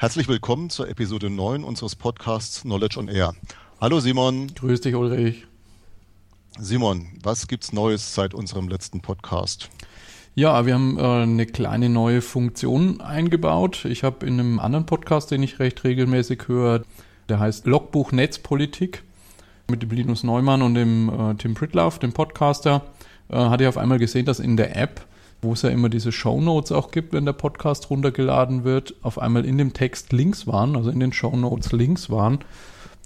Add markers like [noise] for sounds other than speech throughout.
Herzlich willkommen zur Episode 9 unseres Podcasts Knowledge on Air. Hallo Simon. Grüß dich, Ulrich. Simon, was gibt's Neues seit unserem letzten Podcast? Ja, wir haben äh, eine kleine neue Funktion eingebaut. Ich habe in einem anderen Podcast, den ich recht regelmäßig höre, der heißt Logbuch Netzpolitik mit dem Linus Neumann und dem äh, Tim Pritloff, dem Podcaster, äh, hatte ich auf einmal gesehen, dass in der App wo es ja immer diese Show Notes auch gibt, wenn der Podcast runtergeladen wird, auf einmal in dem Text Links waren, also in den Show Notes Links waren.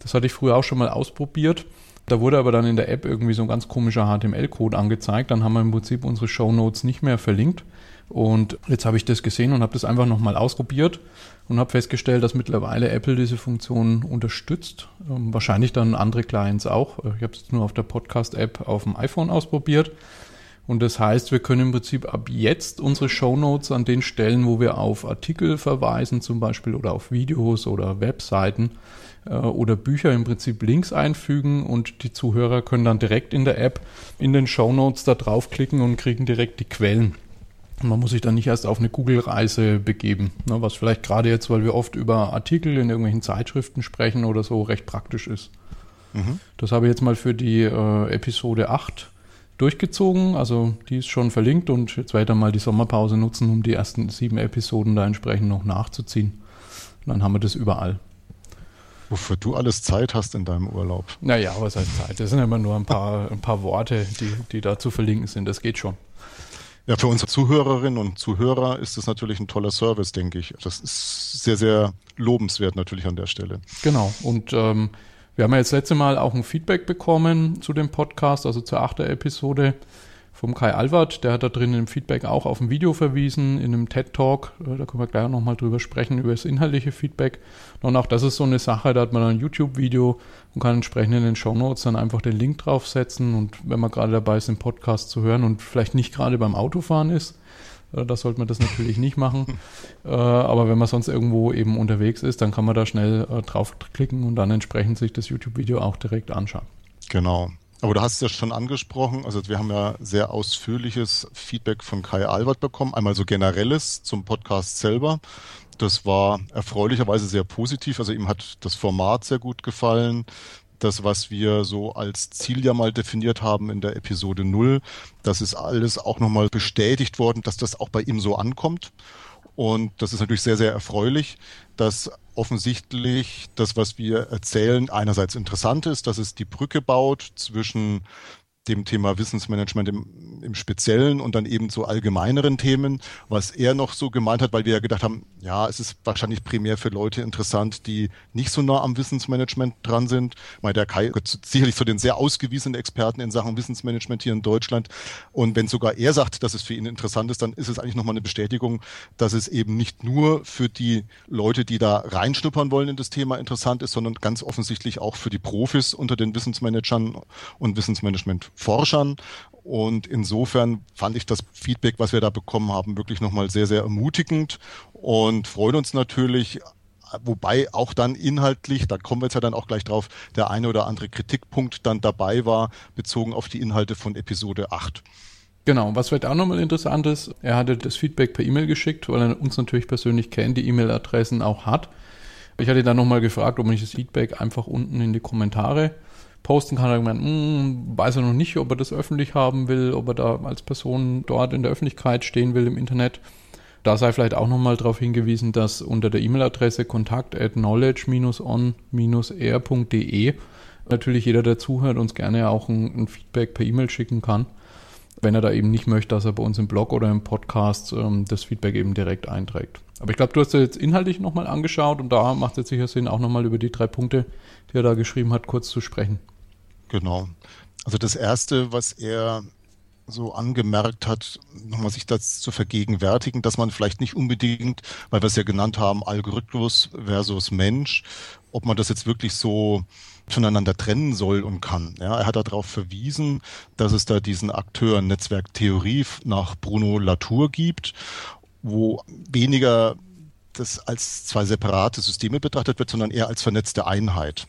Das hatte ich früher auch schon mal ausprobiert. Da wurde aber dann in der App irgendwie so ein ganz komischer HTML-Code angezeigt. Dann haben wir im Prinzip unsere Show Notes nicht mehr verlinkt. Und jetzt habe ich das gesehen und habe das einfach nochmal ausprobiert und habe festgestellt, dass mittlerweile Apple diese Funktion unterstützt. Ähm, wahrscheinlich dann andere Clients auch. Ich habe es nur auf der Podcast-App auf dem iPhone ausprobiert. Und das heißt, wir können im Prinzip ab jetzt unsere Show Notes an den Stellen, wo wir auf Artikel verweisen, zum Beispiel oder auf Videos oder Webseiten äh, oder Bücher im Prinzip Links einfügen und die Zuhörer können dann direkt in der App in den Show Notes da draufklicken und kriegen direkt die Quellen. man muss sich dann nicht erst auf eine Google-Reise begeben, ne, was vielleicht gerade jetzt, weil wir oft über Artikel in irgendwelchen Zeitschriften sprechen oder so, recht praktisch ist. Mhm. Das habe ich jetzt mal für die äh, Episode 8 durchgezogen. Also die ist schon verlinkt und jetzt weiter mal die Sommerpause nutzen, um die ersten sieben Episoden da entsprechend noch nachzuziehen. Und dann haben wir das überall. Wofür du alles Zeit hast in deinem Urlaub. Naja, was heißt Zeit? Das sind immer nur ein paar, ein paar Worte, die, die da zu verlinken sind. Das geht schon. Ja, für unsere Zuhörerinnen und Zuhörer ist das natürlich ein toller Service, denke ich. Das ist sehr, sehr lobenswert natürlich an der Stelle. Genau. Und ähm, wir haben ja jetzt letzte Mal auch ein Feedback bekommen zu dem Podcast, also zur achten Episode vom Kai Albert. Der hat da drin im Feedback auch auf ein Video verwiesen, in einem TED-Talk. Äh, da können wir gleich nochmal drüber sprechen, über das inhaltliche Feedback. Und auch das ist so eine Sache, da hat man ein YouTube-Video und kann entsprechend in den Show Notes dann einfach den Link draufsetzen. Und wenn man gerade dabei ist, den Podcast zu hören und vielleicht nicht gerade beim Autofahren ist, da sollte man das natürlich nicht machen. [laughs] Äh, aber wenn man sonst irgendwo eben unterwegs ist, dann kann man da schnell äh, draufklicken und dann entsprechend sich das YouTube-Video auch direkt anschauen. Genau. Aber du hast es ja schon angesprochen, also wir haben ja sehr ausführliches Feedback von Kai Albert bekommen, einmal so generelles zum Podcast selber. Das war erfreulicherweise sehr positiv, also ihm hat das Format sehr gut gefallen das, was wir so als Ziel ja mal definiert haben in der Episode 0, das ist alles auch nochmal bestätigt worden, dass das auch bei ihm so ankommt. Und das ist natürlich sehr, sehr erfreulich, dass offensichtlich das, was wir erzählen, einerseits interessant ist, dass es die Brücke baut zwischen dem Thema Wissensmanagement im, im Speziellen und dann eben zu allgemeineren Themen, was er noch so gemeint hat, weil wir ja gedacht haben, ja, es ist wahrscheinlich primär für Leute interessant, die nicht so nah am Wissensmanagement dran sind. Weil der Kai gehört sicherlich zu den sehr ausgewiesenen Experten in Sachen Wissensmanagement hier in Deutschland. Und wenn sogar er sagt, dass es für ihn interessant ist, dann ist es eigentlich nochmal eine Bestätigung, dass es eben nicht nur für die Leute, die da reinschnuppern wollen in das Thema interessant ist, sondern ganz offensichtlich auch für die Profis unter den Wissensmanagern und Wissensmanagement Forschern. Und insofern fand ich das Feedback, was wir da bekommen haben, wirklich nochmal sehr, sehr ermutigend und freuen uns natürlich, wobei auch dann inhaltlich, da kommen wir jetzt ja dann auch gleich drauf, der eine oder andere Kritikpunkt dann dabei war, bezogen auf die Inhalte von Episode 8. Genau, was vielleicht auch nochmal interessant ist, er hatte das Feedback per E-Mail geschickt, weil er uns natürlich persönlich kennt, die E-Mail-Adressen auch hat. Ich hatte dann nochmal gefragt, ob man das Feedback einfach unten in die Kommentare posten kann. Gemeint, hm, weiß er noch nicht, ob er das öffentlich haben will, ob er da als Person dort in der Öffentlichkeit stehen will im Internet. Da sei vielleicht auch nochmal darauf hingewiesen, dass unter der E-Mail-Adresse kontakt at knowledge-on-r.de natürlich jeder, der zuhört, uns gerne auch ein, ein Feedback per E-Mail schicken kann, wenn er da eben nicht möchte, dass er bei uns im Blog oder im Podcast ähm, das Feedback eben direkt einträgt. Aber ich glaube, du hast dir jetzt inhaltlich nochmal angeschaut und da macht es sicher Sinn, auch nochmal über die drei Punkte, die er da geschrieben hat, kurz zu sprechen. Genau. Also das Erste, was er so angemerkt hat, nochmal sich das zu vergegenwärtigen, dass man vielleicht nicht unbedingt, weil wir es ja genannt haben, Algorithmus versus Mensch, ob man das jetzt wirklich so voneinander trennen soll und kann. Ja, er hat darauf verwiesen, dass es da diesen Akteur Netzwerktheorie nach Bruno Latour gibt, wo weniger das als zwei separate Systeme betrachtet wird, sondern eher als vernetzte Einheit.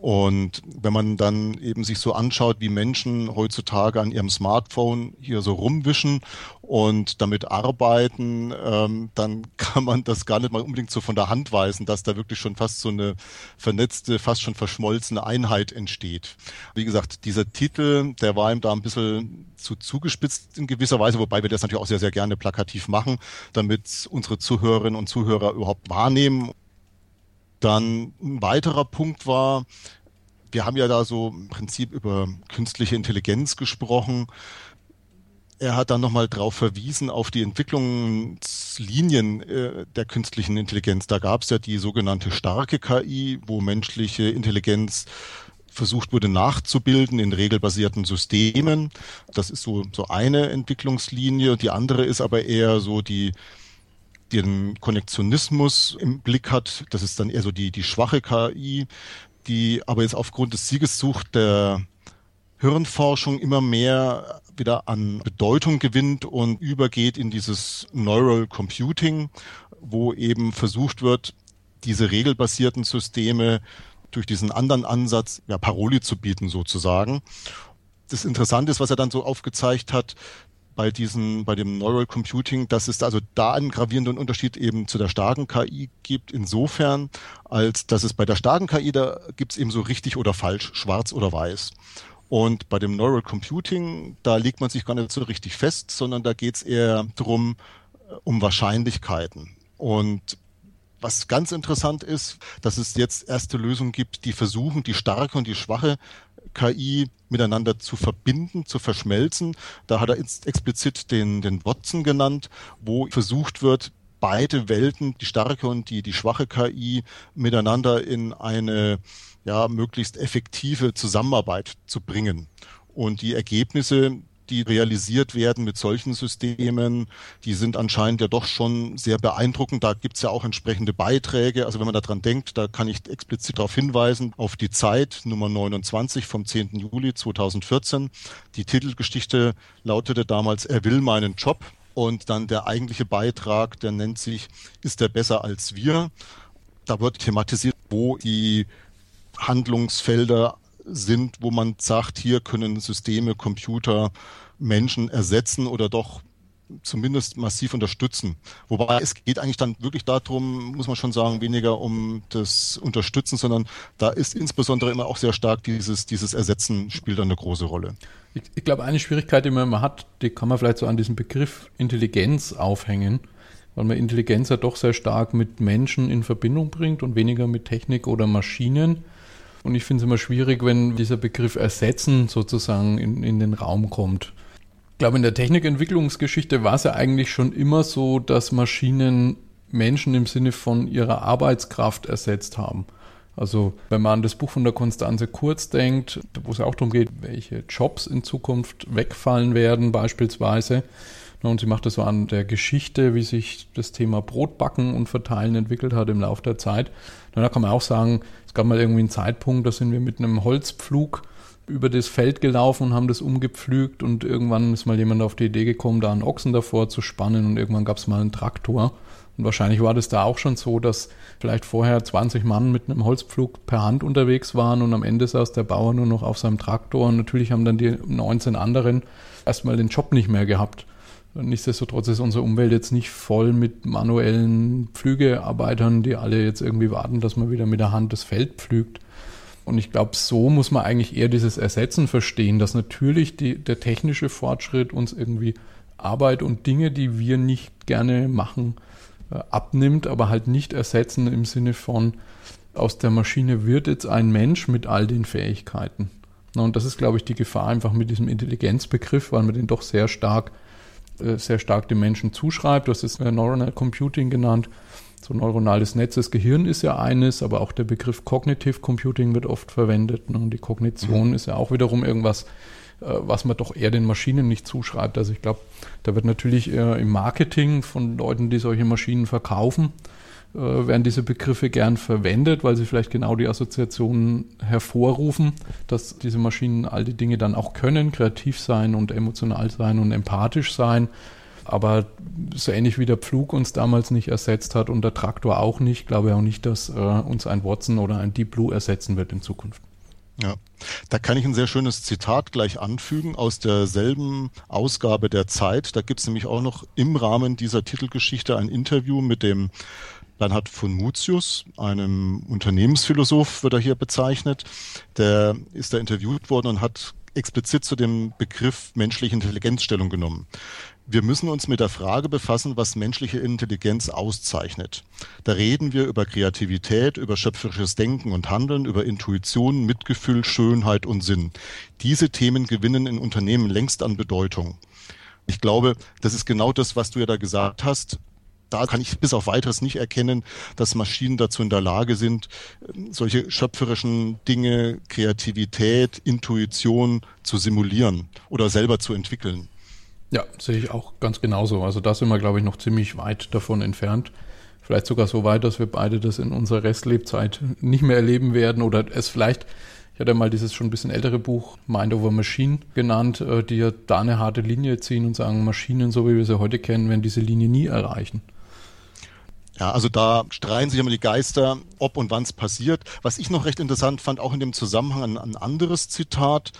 Und wenn man dann eben sich so anschaut, wie Menschen heutzutage an ihrem Smartphone hier so rumwischen und damit arbeiten, ähm, dann [laughs] kann man das gar nicht mal unbedingt so von der Hand weisen, dass da wirklich schon fast so eine vernetzte, fast schon verschmolzene Einheit entsteht. Wie gesagt, dieser Titel, der war ihm da ein bisschen zu zugespitzt in gewisser Weise, wobei wir das natürlich auch sehr, sehr gerne plakativ machen, damit unsere Zuhörerinnen und Zuhörer überhaupt wahrnehmen dann ein weiterer Punkt war, wir haben ja da so im Prinzip über künstliche Intelligenz gesprochen. Er hat dann nochmal darauf verwiesen, auf die Entwicklungslinien äh, der künstlichen Intelligenz. Da gab es ja die sogenannte starke KI, wo menschliche Intelligenz versucht wurde nachzubilden in regelbasierten Systemen. Das ist so, so eine Entwicklungslinie. Die andere ist aber eher so die den Konnektionismus im Blick hat. Das ist dann eher so die, die schwache KI, die aber jetzt aufgrund des Siegessuch der Hirnforschung immer mehr wieder an Bedeutung gewinnt und übergeht in dieses Neural Computing, wo eben versucht wird, diese regelbasierten Systeme durch diesen anderen Ansatz ja, Paroli zu bieten sozusagen. Das Interessante ist, was er dann so aufgezeigt hat, bei diesen, bei dem Neural Computing, dass es also da einen gravierenden Unterschied eben zu der starken KI gibt, insofern, als dass es bei der starken KI, da gibt es eben so richtig oder falsch, schwarz oder weiß. Und bei dem Neural Computing, da legt man sich gar nicht so richtig fest, sondern da geht es eher drum äh, um Wahrscheinlichkeiten. Und was ganz interessant ist, dass es jetzt erste Lösungen gibt, die versuchen, die starke und die schwache KI miteinander zu verbinden, zu verschmelzen. Da hat er explizit den, den Watson genannt, wo versucht wird, beide Welten, die starke und die, die schwache KI, miteinander in eine ja, möglichst effektive Zusammenarbeit zu bringen. Und die Ergebnisse, die realisiert werden mit solchen Systemen, die sind anscheinend ja doch schon sehr beeindruckend. Da gibt es ja auch entsprechende Beiträge. Also wenn man daran denkt, da kann ich explizit darauf hinweisen, auf die Zeit Nummer 29 vom 10. Juli 2014. Die Titelgeschichte lautete damals, er will meinen Job. Und dann der eigentliche Beitrag, der nennt sich, ist er besser als wir? Da wird thematisiert, wo die Handlungsfelder sind, wo man sagt, hier können Systeme, Computer Menschen ersetzen oder doch zumindest massiv unterstützen. Wobei es geht eigentlich dann wirklich darum, muss man schon sagen, weniger um das Unterstützen, sondern da ist insbesondere immer auch sehr stark dieses, dieses Ersetzen spielt eine große Rolle. Ich, ich glaube, eine Schwierigkeit, die man immer hat, die kann man vielleicht so an diesem Begriff Intelligenz aufhängen, weil man Intelligenz ja doch sehr stark mit Menschen in Verbindung bringt und weniger mit Technik oder Maschinen. Und ich finde es immer schwierig, wenn dieser Begriff Ersetzen sozusagen in, in den Raum kommt. Ich glaube, in der Technikentwicklungsgeschichte war es ja eigentlich schon immer so, dass Maschinen Menschen im Sinne von ihrer Arbeitskraft ersetzt haben. Also wenn man an das Buch von der Konstanze Kurz denkt, wo es auch darum geht, welche Jobs in Zukunft wegfallen werden beispielsweise. Und sie macht das so an der Geschichte, wie sich das Thema Brotbacken und Verteilen entwickelt hat im Laufe der Zeit. Da kann man auch sagen, es gab mal irgendwie einen Zeitpunkt, da sind wir mit einem Holzpflug über das Feld gelaufen und haben das umgepflügt und irgendwann ist mal jemand auf die Idee gekommen, da einen Ochsen davor zu spannen und irgendwann gab es mal einen Traktor. Und wahrscheinlich war das da auch schon so, dass vielleicht vorher 20 Mann mit einem Holzpflug per Hand unterwegs waren und am Ende saß der Bauer nur noch auf seinem Traktor und natürlich haben dann die 19 anderen erstmal den Job nicht mehr gehabt. Nichtsdestotrotz ist unsere Umwelt jetzt nicht voll mit manuellen Pflügearbeitern, die alle jetzt irgendwie warten, dass man wieder mit der Hand das Feld pflügt. Und ich glaube, so muss man eigentlich eher dieses Ersetzen verstehen, dass natürlich die, der technische Fortschritt uns irgendwie Arbeit und Dinge, die wir nicht gerne machen, äh, abnimmt, aber halt nicht ersetzen im Sinne von, aus der Maschine wird jetzt ein Mensch mit all den Fähigkeiten. Und das ist, glaube ich, die Gefahr einfach mit diesem Intelligenzbegriff, weil man den doch sehr stark sehr stark dem Menschen zuschreibt. Du hast es Neuronal Computing genannt. So neuronales Netz, das Gehirn ist ja eines, aber auch der Begriff Cognitive Computing wird oft verwendet. Ne? Und die Kognition mhm. ist ja auch wiederum irgendwas, äh, was man doch eher den Maschinen nicht zuschreibt. Also ich glaube, da wird natürlich im Marketing von Leuten, die solche Maschinen verkaufen, äh, werden diese Begriffe gern verwendet, weil sie vielleicht genau die Assoziationen hervorrufen, dass diese Maschinen all die Dinge dann auch können, kreativ sein und emotional sein und empathisch sein. Aber so ähnlich wie der Pflug uns damals nicht ersetzt hat und der Traktor auch nicht, glaube ich auch nicht, dass äh, uns ein Watson oder ein Deep Blue ersetzen wird in Zukunft. Ja, da kann ich ein sehr schönes Zitat gleich anfügen aus derselben Ausgabe der Zeit. Da gibt es nämlich auch noch im Rahmen dieser Titelgeschichte ein Interview mit dem Bernhard von Mutius, einem Unternehmensphilosoph, wird er hier bezeichnet. Der ist da interviewt worden und hat explizit zu dem Begriff menschliche Intelligenz Stellung genommen. Wir müssen uns mit der Frage befassen, was menschliche Intelligenz auszeichnet. Da reden wir über Kreativität, über schöpferisches Denken und Handeln, über Intuition, Mitgefühl, Schönheit und Sinn. Diese Themen gewinnen in Unternehmen längst an Bedeutung. Ich glaube, das ist genau das, was du ja da gesagt hast. Da kann ich bis auf weiteres nicht erkennen, dass Maschinen dazu in der Lage sind, solche schöpferischen Dinge, Kreativität, Intuition zu simulieren oder selber zu entwickeln. Ja, sehe ich auch ganz genauso. Also da sind wir, glaube ich, noch ziemlich weit davon entfernt. Vielleicht sogar so weit, dass wir beide das in unserer Restlebzeit nicht mehr erleben werden oder es vielleicht, ich hatte mal dieses schon ein bisschen ältere Buch Mind Over Machine genannt, äh, die ja da eine harte Linie ziehen und sagen, Maschinen, so wie wir sie heute kennen, werden diese Linie nie erreichen. Ja, also da streiten sich immer die Geister, ob und wann es passiert. Was ich noch recht interessant fand, auch in dem Zusammenhang ein, ein anderes Zitat,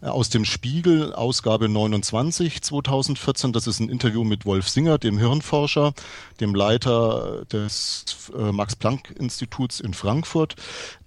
äh, aus dem Spiegel, Ausgabe 29 2014. Das ist ein Interview mit Wolf Singer, dem Hirnforscher, dem Leiter des äh, Max-Planck-Instituts in Frankfurt,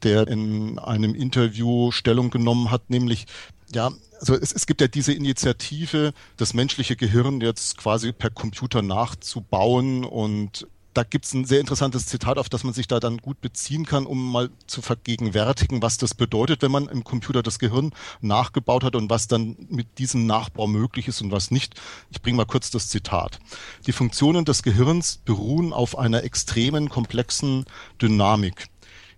der in einem Interview Stellung genommen hat, nämlich ja, also es, es gibt ja diese Initiative, das menschliche Gehirn jetzt quasi per Computer nachzubauen und da gibt es ein sehr interessantes Zitat, auf das man sich da dann gut beziehen kann, um mal zu vergegenwärtigen, was das bedeutet, wenn man im Computer das Gehirn nachgebaut hat und was dann mit diesem Nachbau möglich ist und was nicht. Ich bringe mal kurz das Zitat. Die Funktionen des Gehirns beruhen auf einer extremen, komplexen Dynamik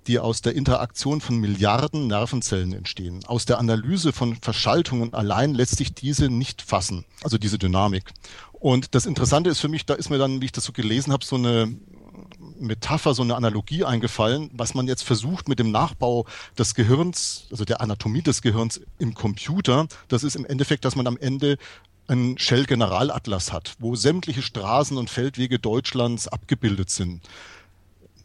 die aus der Interaktion von Milliarden Nervenzellen entstehen. Aus der Analyse von Verschaltungen allein lässt sich diese nicht fassen, also diese Dynamik. Und das Interessante ist für mich, da ist mir dann, wie ich das so gelesen habe, so eine Metapher, so eine Analogie eingefallen, was man jetzt versucht mit dem Nachbau des Gehirns, also der Anatomie des Gehirns im Computer. Das ist im Endeffekt, dass man am Ende einen Shell-Generalatlas hat, wo sämtliche Straßen und Feldwege Deutschlands abgebildet sind.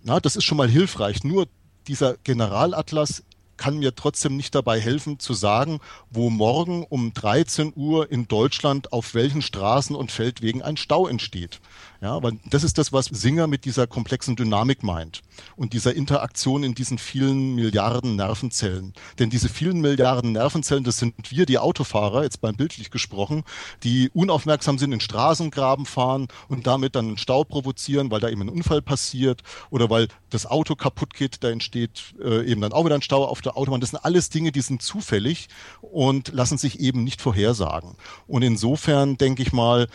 Na, das ist schon mal hilfreich. Nur dieser Generalatlas kann mir trotzdem nicht dabei helfen zu sagen, wo morgen um 13 Uhr in Deutschland auf welchen Straßen und Feldwegen ein Stau entsteht. Ja, weil das ist das, was Singer mit dieser komplexen Dynamik meint und dieser Interaktion in diesen vielen Milliarden Nervenzellen. Denn diese vielen Milliarden Nervenzellen, das sind wir, die Autofahrer, jetzt beim bildlich gesprochen, die unaufmerksam sind, in Straßengraben fahren und damit dann einen Stau provozieren, weil da eben ein Unfall passiert oder weil das Auto kaputt geht, da entsteht äh, eben dann auch wieder ein Stau auf der Autobahn. Das sind alles Dinge, die sind zufällig und lassen sich eben nicht vorhersagen. Und insofern denke ich mal,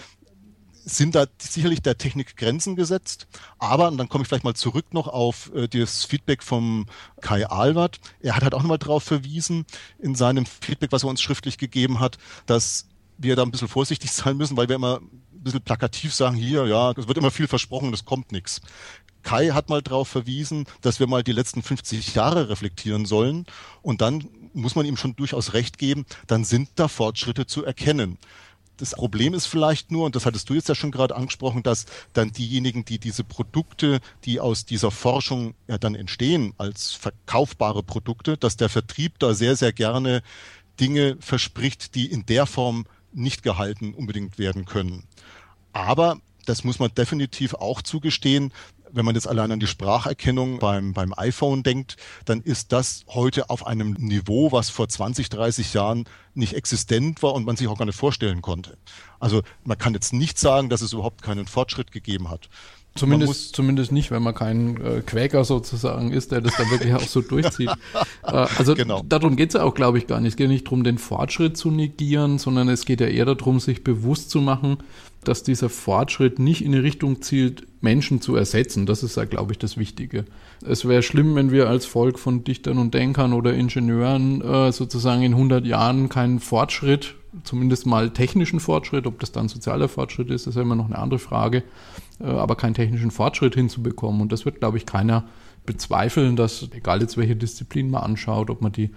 sind da sicherlich der Technik Grenzen gesetzt. Aber, und dann komme ich vielleicht mal zurück noch auf äh, das Feedback vom Kai Alward. Er hat halt auch nochmal darauf verwiesen in seinem Feedback, was er uns schriftlich gegeben hat, dass wir da ein bisschen vorsichtig [laughs] sein müssen, weil wir immer ein bisschen plakativ sagen, hier, ja, es wird immer viel versprochen, es kommt nichts. Kai hat mal darauf verwiesen, dass wir mal die letzten 50 Jahre reflektieren sollen und dann muss man ihm schon durchaus recht geben, dann sind da Fortschritte zu erkennen. Das Problem ist vielleicht nur, und das hattest du jetzt ja schon gerade angesprochen, dass dann diejenigen, die diese Produkte, die aus dieser Forschung ja dann entstehen, als verkaufbare Produkte, dass der Vertrieb da sehr, sehr gerne Dinge verspricht, die in der Form nicht gehalten unbedingt werden können. Aber das muss man definitiv auch zugestehen, wenn man jetzt allein an die Spracherkennung beim, beim iPhone denkt, dann ist das heute auf einem Niveau, was vor 20, 30 Jahren nicht existent war und man sich auch gar nicht vorstellen konnte. Also man kann jetzt nicht sagen, dass es überhaupt keinen Fortschritt gegeben hat. Zumindest, zumindest nicht, wenn man kein äh, Quäker sozusagen ist, der das dann wirklich auch so durchzieht. [laughs] äh, also genau. darum geht es ja auch, glaube ich, gar nicht. Es geht nicht darum, den Fortschritt zu negieren, sondern es geht ja eher darum, sich bewusst zu machen, dass dieser Fortschritt nicht in die Richtung zielt, Menschen zu ersetzen. Das ist ja, glaube ich, das Wichtige. Es wäre schlimm, wenn wir als Volk von Dichtern und Denkern oder Ingenieuren äh, sozusagen in 100 Jahren keinen Fortschritt, zumindest mal technischen Fortschritt, ob das dann sozialer Fortschritt ist, ist ja immer noch eine andere Frage, äh, aber keinen technischen Fortschritt hinzubekommen. Und das wird, glaube ich, keiner bezweifeln, dass, egal jetzt welche Disziplin man anschaut, ob man die,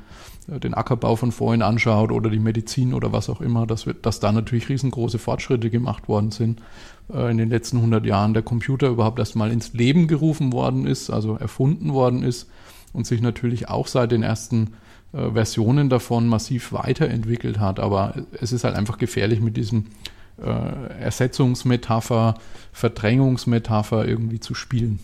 äh, den Ackerbau von vorhin anschaut oder die Medizin oder was auch immer, dass, wir, dass da natürlich riesengroße Fortschritte gemacht worden sind äh, in den letzten 100 Jahren. Der Computer überhaupt erstmal ins Leben gerufen worden ist, also erfunden worden ist und sich natürlich auch seit den ersten äh, Versionen davon massiv weiterentwickelt hat. Aber es ist halt einfach gefährlich mit diesem äh, Ersetzungsmetapher, Verdrängungsmetapher irgendwie zu spielen.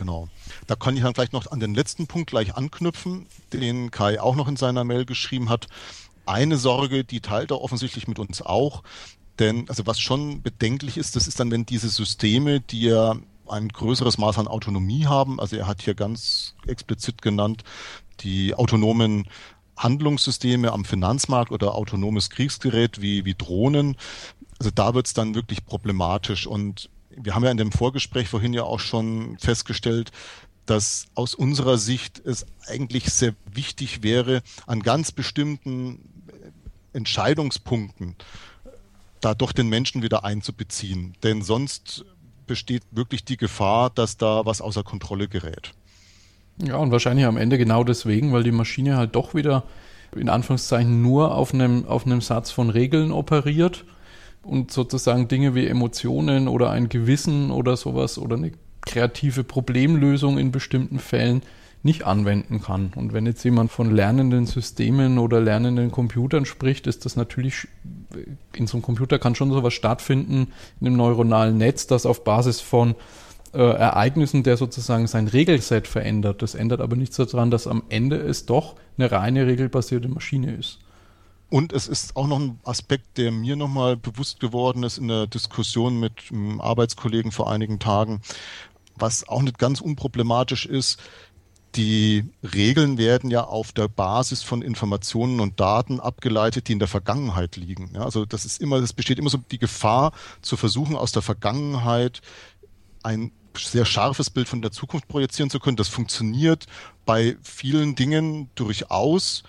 Genau. Da kann ich dann vielleicht noch an den letzten Punkt gleich anknüpfen, den Kai auch noch in seiner Mail geschrieben hat. Eine Sorge, die teilt er offensichtlich mit uns auch. Denn, also was schon bedenklich ist, das ist dann, wenn diese Systeme, die ja ein größeres Maß an Autonomie haben, also er hat hier ganz explizit genannt, die autonomen Handlungssysteme am Finanzmarkt oder autonomes Kriegsgerät wie, wie Drohnen, also da wird es dann wirklich problematisch. Und wir haben ja in dem Vorgespräch vorhin ja auch schon festgestellt, dass aus unserer Sicht es eigentlich sehr wichtig wäre, an ganz bestimmten Entscheidungspunkten da doch den Menschen wieder einzubeziehen. Denn sonst besteht wirklich die Gefahr, dass da was außer Kontrolle gerät. Ja, und wahrscheinlich am Ende genau deswegen, weil die Maschine halt doch wieder in Anführungszeichen nur auf einem, auf einem Satz von Regeln operiert und sozusagen Dinge wie Emotionen oder ein Gewissen oder sowas oder eine kreative Problemlösung in bestimmten Fällen nicht anwenden kann. Und wenn jetzt jemand von lernenden Systemen oder lernenden Computern spricht, ist das natürlich, in so einem Computer kann schon sowas stattfinden, in einem neuronalen Netz, das auf Basis von äh, Ereignissen, der sozusagen sein Regelset verändert. Das ändert aber nichts daran, dass am Ende es doch eine reine regelbasierte Maschine ist. Und es ist auch noch ein Aspekt, der mir nochmal bewusst geworden ist in der Diskussion mit einem Arbeitskollegen vor einigen Tagen, was auch nicht ganz unproblematisch ist. Die Regeln werden ja auf der Basis von Informationen und Daten abgeleitet, die in der Vergangenheit liegen. Ja, also das ist immer, es besteht immer so die Gefahr, zu versuchen, aus der Vergangenheit ein sehr scharfes Bild von der Zukunft projizieren zu können. Das funktioniert bei vielen Dingen durchaus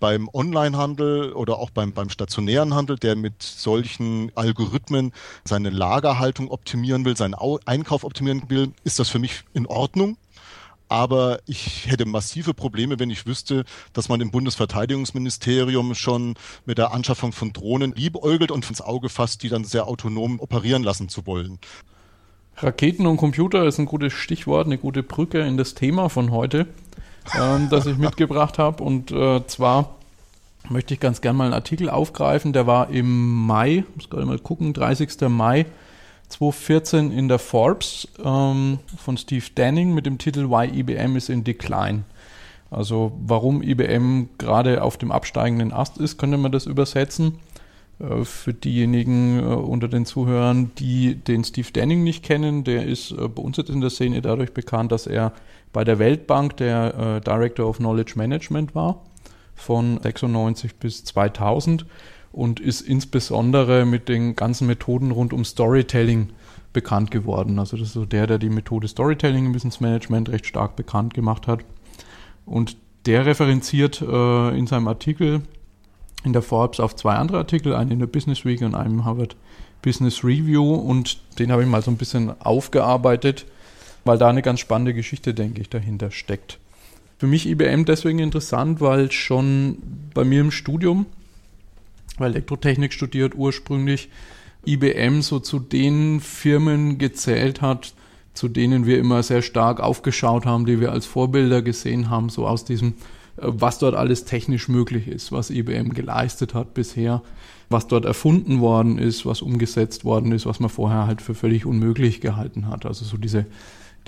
beim Onlinehandel oder auch beim, beim stationären Handel, der mit solchen Algorithmen seine Lagerhaltung optimieren will, seinen Einkauf optimieren will, ist das für mich in Ordnung. Aber ich hätte massive Probleme, wenn ich wüsste, dass man im Bundesverteidigungsministerium schon mit der Anschaffung von Drohnen liebäugelt und ins Auge fasst, die dann sehr autonom operieren lassen zu wollen. Raketen und Computer ist ein gutes Stichwort, eine gute Brücke in das Thema von heute, ähm, das ich mitgebracht habe. Und äh, zwar möchte ich ganz gerne mal einen Artikel aufgreifen, der war im Mai, muss gerade mal gucken, 30. Mai 2014 in der Forbes ähm, von Steve Danning mit dem Titel Why IBM is in Decline. Also warum IBM gerade auf dem absteigenden Ast ist, könnte man das übersetzen. Äh, für diejenigen äh, unter den Zuhörern, die den Steve Denning nicht kennen, der ist äh, bei uns jetzt in der Szene dadurch bekannt, dass er bei der Weltbank der Director of Knowledge Management war, von 96 bis 2000 und ist insbesondere mit den ganzen Methoden rund um Storytelling bekannt geworden. Also das ist so der, der die Methode Storytelling im Business Management recht stark bekannt gemacht hat. Und der referenziert äh, in seinem Artikel in der Forbes auf zwei andere Artikel, einen in der Business Week und einen Harvard Business Review und den habe ich mal so ein bisschen aufgearbeitet, weil da eine ganz spannende Geschichte, denke ich, dahinter steckt. Für mich IBM deswegen interessant, weil schon bei mir im Studium, weil Elektrotechnik studiert ursprünglich, IBM so zu den Firmen gezählt hat, zu denen wir immer sehr stark aufgeschaut haben, die wir als Vorbilder gesehen haben, so aus diesem was dort alles technisch möglich ist, was IBM geleistet hat bisher, was dort erfunden worden ist, was umgesetzt worden ist, was man vorher halt für völlig unmöglich gehalten hat. Also so diese,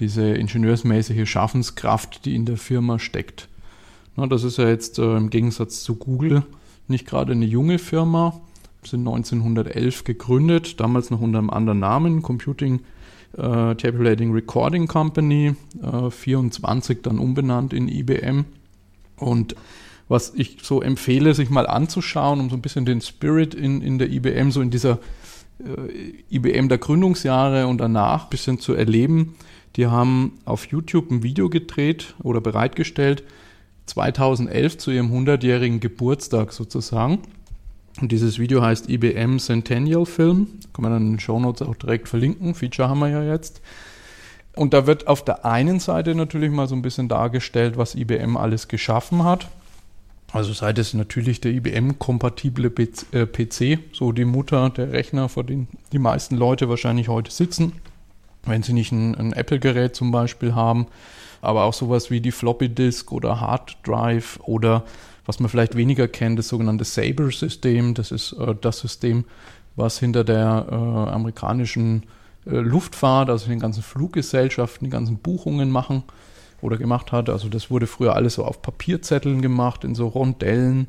diese ingenieursmäßige Schaffenskraft, die in der Firma steckt. Na, das ist ja jetzt äh, im Gegensatz zu Google nicht gerade eine junge Firma, sind 1911 gegründet, damals noch unter einem anderen Namen, Computing äh, Tabulating Recording Company, äh, 24 dann umbenannt in IBM. Und was ich so empfehle, sich mal anzuschauen, um so ein bisschen den Spirit in, in der IBM, so in dieser äh, IBM der Gründungsjahre und danach ein bisschen zu erleben. Die haben auf YouTube ein Video gedreht oder bereitgestellt, 2011 zu ihrem 100-jährigen Geburtstag sozusagen. Und dieses Video heißt IBM Centennial Film. Kann man dann in den Show Notes auch direkt verlinken. Feature haben wir ja jetzt. Und da wird auf der einen Seite natürlich mal so ein bisschen dargestellt, was IBM alles geschaffen hat. Also sei das natürlich der IBM-kompatible PC, äh, so die Mutter der Rechner, vor denen die meisten Leute wahrscheinlich heute sitzen, wenn sie nicht ein, ein Apple-Gerät zum Beispiel haben, aber auch sowas wie die Floppy Disk oder Hard Drive oder was man vielleicht weniger kennt, das sogenannte Sabre-System. Das ist äh, das System, was hinter der äh, amerikanischen Luftfahrt, also den ganzen Fluggesellschaften, die ganzen Buchungen machen oder gemacht hat. Also das wurde früher alles so auf Papierzetteln gemacht, in so Rondellen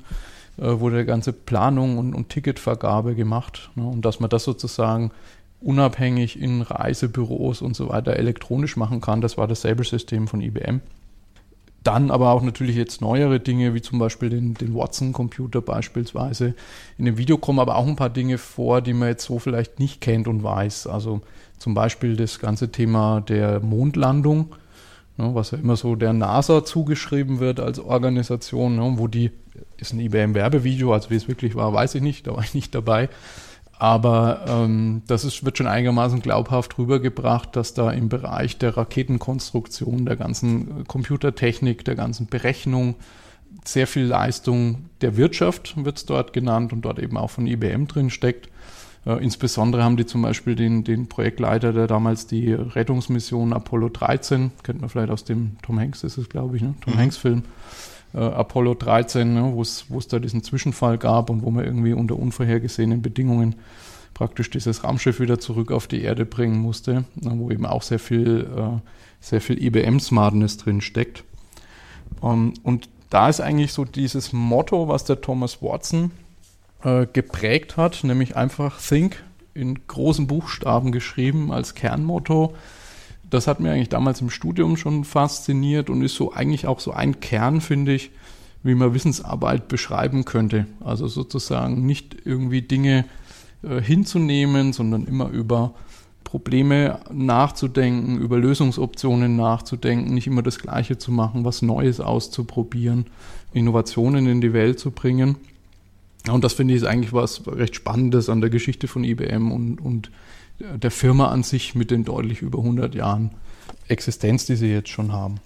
äh, wurde ganze Planung und, und Ticketvergabe gemacht. Ne? Und dass man das sozusagen unabhängig in Reisebüros und so weiter elektronisch machen kann, das war das Sabre-System von IBM. Dann aber auch natürlich jetzt neuere Dinge, wie zum Beispiel den, den Watson-Computer beispielsweise. In dem Video kommen aber auch ein paar Dinge vor, die man jetzt so vielleicht nicht kennt und weiß. Also zum Beispiel das ganze Thema der Mondlandung, ne, was ja immer so der NASA zugeschrieben wird als Organisation, ne, wo die, ist ein IBM-Werbevideo, also wie es wirklich war, weiß ich nicht, da war ich nicht dabei. Aber ähm, das ist, wird schon einigermaßen glaubhaft rübergebracht, dass da im Bereich der Raketenkonstruktion, der ganzen Computertechnik, der ganzen Berechnung sehr viel Leistung der Wirtschaft wird es dort genannt und dort eben auch von IBM drin steckt. Äh, insbesondere haben die zum Beispiel den, den Projektleiter, der damals die Rettungsmission Apollo 13, kennt man vielleicht aus dem Tom Hanks, ist es glaube ich, ne? Tom mhm. Hanks Film, äh, Apollo 13, ne, wo es da diesen Zwischenfall gab und wo man irgendwie unter unvorhergesehenen Bedingungen praktisch dieses Raumschiff wieder zurück auf die Erde bringen musste, ne, wo eben auch sehr viel, äh, sehr viel IBM-Smartness drin steckt. Um, ähm, und da ist eigentlich so dieses Motto, was der Thomas Watson äh, geprägt hat, nämlich einfach Think in großen Buchstaben geschrieben als Kernmotto das hat mir eigentlich damals im Studium schon fasziniert und ist so eigentlich auch so ein Kern, finde ich, wie man Wissensarbeit beschreiben könnte. Also sozusagen nicht irgendwie Dinge äh, hinzunehmen, sondern immer über Probleme nachzudenken, über Lösungsoptionen nachzudenken, nicht immer das Gleiche zu machen, was Neues auszuprobieren, Innovationen in die Welt zu bringen. Und das finde ich ist eigentlich was recht Spannendes an der Geschichte von IBM und, und der Firma an sich mit den deutlich über 100 Jahren Existenz, die sie jetzt schon haben.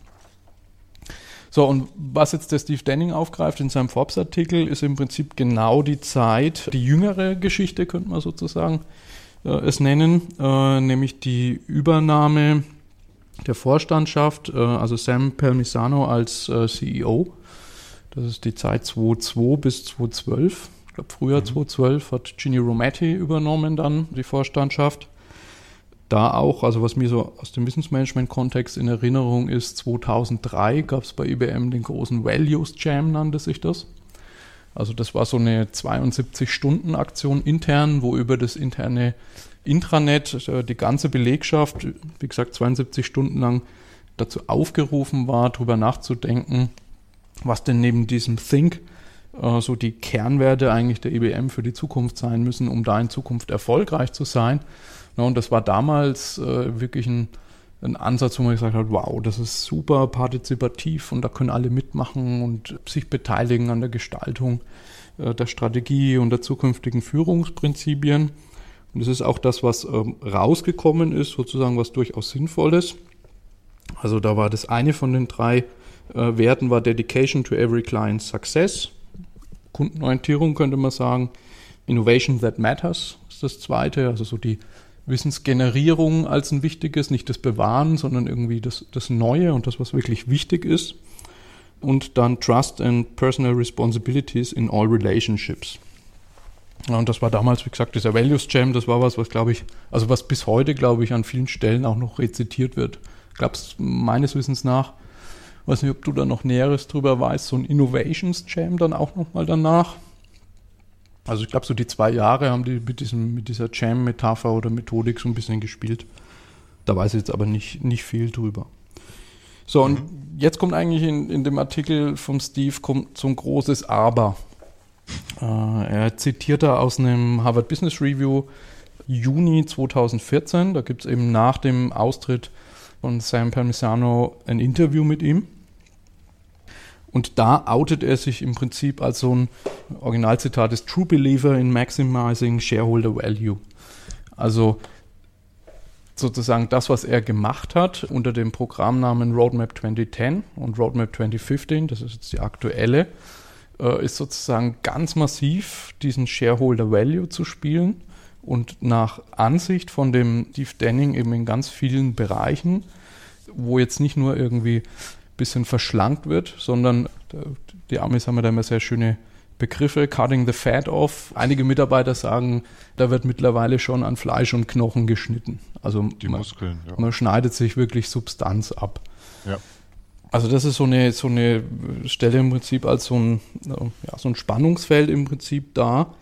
So, und was jetzt der Steve Denning aufgreift in seinem Forbes-Artikel, ist im Prinzip genau die Zeit, die jüngere Geschichte, könnte man sozusagen äh, es nennen, äh, nämlich die Übernahme der Vorstandschaft, äh, also Sam Permisano als äh, CEO. Das ist die Zeit 2002 bis 2012 ich glaube Frühjahr mhm. 2012 hat Ginny Rometty übernommen dann die Vorstandschaft. Da auch, also was mir so aus dem Wissensmanagement-Kontext in Erinnerung ist, 2003 gab es bei IBM den großen Values Jam, nannte sich das. Also das war so eine 72-Stunden-Aktion intern, wo über das interne Intranet äh, die ganze Belegschaft, wie gesagt 72 Stunden lang, dazu aufgerufen war, darüber nachzudenken, was denn neben diesem Think äh, so die Kernwerte eigentlich der IBM für die Zukunft sein müssen, um da in Zukunft erfolgreich zu sein. und das war damals äh, wirklich ein, ein Ansatz, wo man gesagt hat, wow, das ist super partizipativ und da können alle mitmachen und sich beteiligen an der Gestaltung äh, der Strategie und der zukünftigen Führungsprinzipien. Und das ist auch das, was ähm, rausgekommen ist, sozusagen was durchaus sinnvoll ist. Also da war das eine von den drei äh, Werten war Dedication to every client success. Kundenorientierung könnte man sagen. Innovation that matters ist das zweite, also so die Wissensgenerierung als ein wichtiges, nicht das Bewahren, sondern irgendwie das, das Neue und das, was wirklich wichtig ist. Und dann Trust and Personal Responsibilities in all relationships. und das war damals, wie gesagt, dieser Values Jam, das war was, was glaube ich, also was bis heute, glaube ich, an vielen Stellen auch noch rezitiert wird. Gab es meines Wissens nach weiß nicht, ob du da noch Näheres drüber weißt, so ein Innovations Jam dann auch nochmal danach. Also ich glaube, so die zwei Jahre haben die mit, diesem, mit dieser Jam-Metapher oder Methodik so ein bisschen gespielt. Da weiß ich jetzt aber nicht, nicht viel drüber. So, und mhm. jetzt kommt eigentlich in, in dem Artikel vom Steve kommt so ein großes Aber. Äh, er zitiert da aus einem Harvard Business Review Juni 2014. Da gibt es eben nach dem Austritt von Sam Parmisano ein Interview mit ihm. Und da outet er sich im Prinzip als so ein Originalzitat ist True Believer in Maximizing Shareholder Value. Also sozusagen das, was er gemacht hat unter dem Programmnamen Roadmap 2010 und Roadmap 2015, das ist jetzt die aktuelle, äh, ist sozusagen ganz massiv diesen Shareholder Value zu spielen und nach Ansicht von dem Steve Denning eben in ganz vielen Bereichen, wo jetzt nicht nur irgendwie ein bisschen verschlankt wird, sondern die Amis haben ja da immer sehr schöne Begriffe, cutting the fat off. Einige Mitarbeiter sagen, da wird mittlerweile schon an Fleisch und Knochen geschnitten. Also die man, Muskeln, ja. man schneidet sich wirklich Substanz ab. Ja. Also das ist so eine, so eine Stelle im Prinzip als so ein, ja, so ein Spannungsfeld im Prinzip da,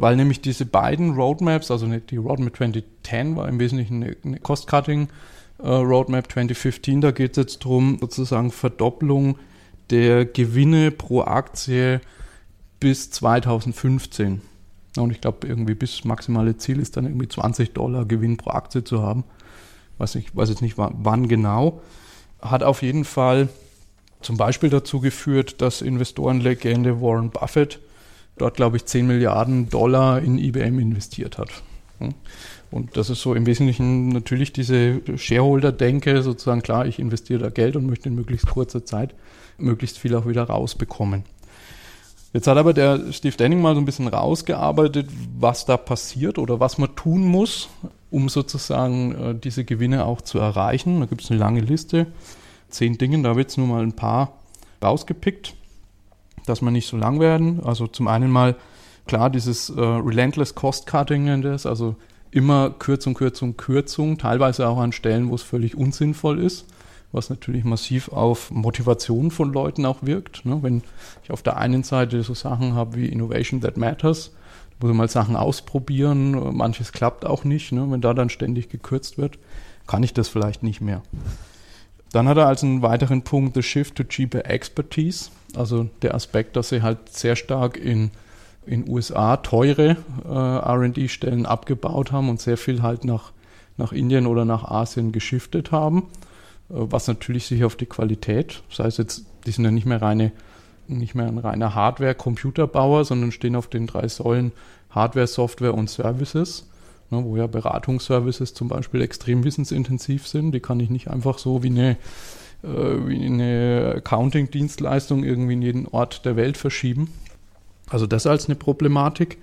weil nämlich diese beiden Roadmaps, also die Roadmap 2010 war im Wesentlichen eine, eine Cost-Cutting äh, Roadmap 2015, da geht es jetzt darum, sozusagen Verdopplung der Gewinne pro Aktie bis 2015. Und ich glaube, irgendwie bis maximale Ziel ist dann irgendwie 20 Dollar Gewinn pro Aktie zu haben. Weiß ich weiß jetzt nicht wann genau. Hat auf jeden Fall zum Beispiel dazu geführt, dass Investorenlegende Warren Buffett dort, glaube ich, 10 Milliarden Dollar in IBM investiert hat. Und das ist so im Wesentlichen natürlich diese Shareholder-Denke, sozusagen klar, ich investiere da Geld und möchte in möglichst kurzer Zeit möglichst viel auch wieder rausbekommen. Jetzt hat aber der Steve Denning mal so ein bisschen rausgearbeitet, was da passiert oder was man tun muss, um sozusagen äh, diese Gewinne auch zu erreichen. Da gibt es eine lange Liste, zehn Dinge, da wird es nur mal ein paar rausgepickt, dass wir nicht so lang werden. Also zum einen mal, klar, dieses äh, Relentless Cost Cutting nennt es, also immer Kürzung, Kürzung, Kürzung, teilweise auch an Stellen, wo es völlig unsinnvoll ist was natürlich massiv auf Motivation von Leuten auch wirkt. Ne? Wenn ich auf der einen Seite so Sachen habe wie Innovation That Matters, muss ich mal Sachen ausprobieren, manches klappt auch nicht. Ne? Wenn da dann ständig gekürzt wird, kann ich das vielleicht nicht mehr. Dann hat er als einen weiteren Punkt the Shift to Cheaper Expertise, also der Aspekt, dass sie halt sehr stark in in USA teure äh, RD-Stellen abgebaut haben und sehr viel halt nach, nach Indien oder nach Asien geschiftet haben was natürlich sich auf die Qualität, das heißt jetzt, die sind ja nicht mehr reine, nicht mehr ein reiner Hardware-Computerbauer, sondern stehen auf den drei Säulen Hardware, Software und Services, ne, wo ja Beratungsservices zum Beispiel extrem wissensintensiv sind. Die kann ich nicht einfach so wie eine, äh, wie eine Accounting-Dienstleistung irgendwie in jeden Ort der Welt verschieben. Also das als eine Problematik.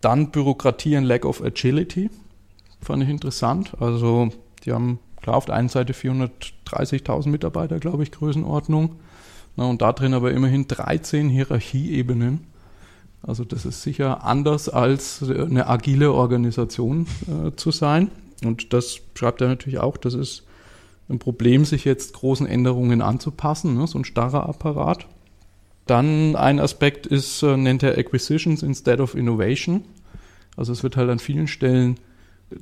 Dann Bürokratie und Lack of Agility. Fand ich interessant. Also die haben Klar, auf der einen Seite 430.000 Mitarbeiter, glaube ich, Größenordnung. Na, und da drin aber immerhin 13 Hierarchieebenen. Also das ist sicher anders als eine agile Organisation äh, zu sein. Und das schreibt er natürlich auch, das ist ein Problem, sich jetzt großen Änderungen anzupassen, ne? so ein starrer Apparat. Dann ein Aspekt ist, äh, nennt er Acquisitions instead of Innovation. Also es wird halt an vielen Stellen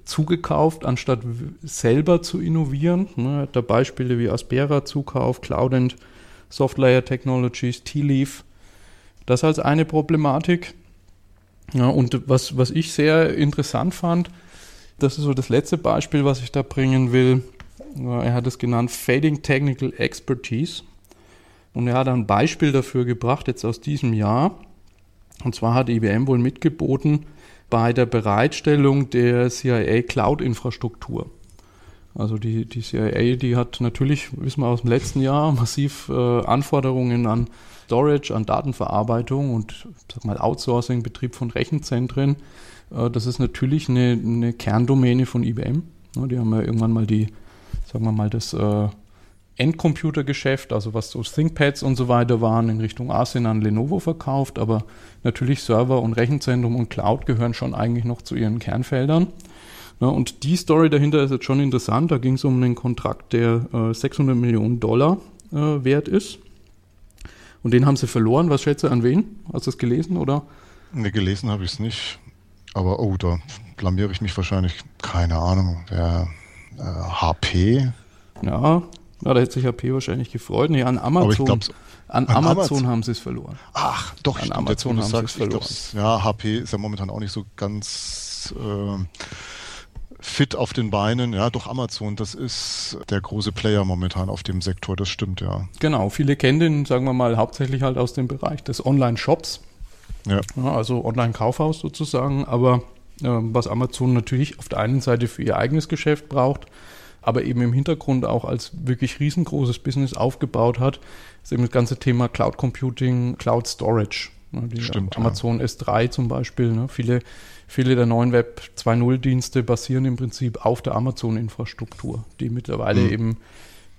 zugekauft, anstatt selber zu innovieren. Ne, da Beispiele wie Aspera Zukauf, Cloud and Softlayer Technologies, T-Leaf. Das als eine Problematik. Ja, und was, was ich sehr interessant fand, das ist so das letzte Beispiel, was ich da bringen will. Er hat es genannt Fading Technical Expertise. Und er hat ein Beispiel dafür gebracht, jetzt aus diesem Jahr. Und zwar hat IBM wohl mitgeboten, bei der Bereitstellung der CIA Cloud-Infrastruktur. Also die, die CIA, die hat natürlich, wissen wir aus dem letzten Jahr, massiv äh, Anforderungen an Storage, an Datenverarbeitung und sag mal Outsourcing, Betrieb von Rechenzentren. Äh, das ist natürlich eine, eine Kerndomäne von IBM. Die haben ja irgendwann mal die, sagen wir mal, das äh, Endcomputergeschäft, also was so ThinkPads und so weiter waren, in Richtung Asien an Lenovo verkauft, aber natürlich Server und Rechenzentrum und Cloud gehören schon eigentlich noch zu ihren Kernfeldern. Ja, und die Story dahinter ist jetzt schon interessant. Da ging es um einen Kontrakt, der äh, 600 Millionen Dollar äh, wert ist. Und den haben sie verloren. Was schätze an wen? Hast du es gelesen oder? Ne, gelesen habe ich es nicht. Aber oh, da blamiere ich mich wahrscheinlich. Keine Ahnung. Wer äh, HP? Ja, ja, da hätte sich HP wahrscheinlich gefreut. Nee, an Amazon, glaub, an, an, Amazon, Amazon haben sie es verloren. Ach, doch, an stimmt, Amazon haben sie es verloren. Ja, HP ist ja momentan auch nicht so ganz äh, fit auf den Beinen. Ja, doch Amazon, das ist der große Player momentan auf dem Sektor, das stimmt, ja. Genau, viele kennen den, sagen wir mal, hauptsächlich halt aus dem Bereich des Online-Shops. Ja. ja. Also Online-Kaufhaus sozusagen, aber was Amazon natürlich auf der einen Seite für ihr eigenes Geschäft braucht, aber eben im Hintergrund auch als wirklich riesengroßes Business aufgebaut hat, ist eben das ganze Thema Cloud Computing, Cloud Storage. Stimmt, Amazon ja. S3 zum Beispiel. Ne? Viele, viele der neuen Web 2.0 Dienste basieren im Prinzip auf der Amazon-Infrastruktur, die mittlerweile mhm. eben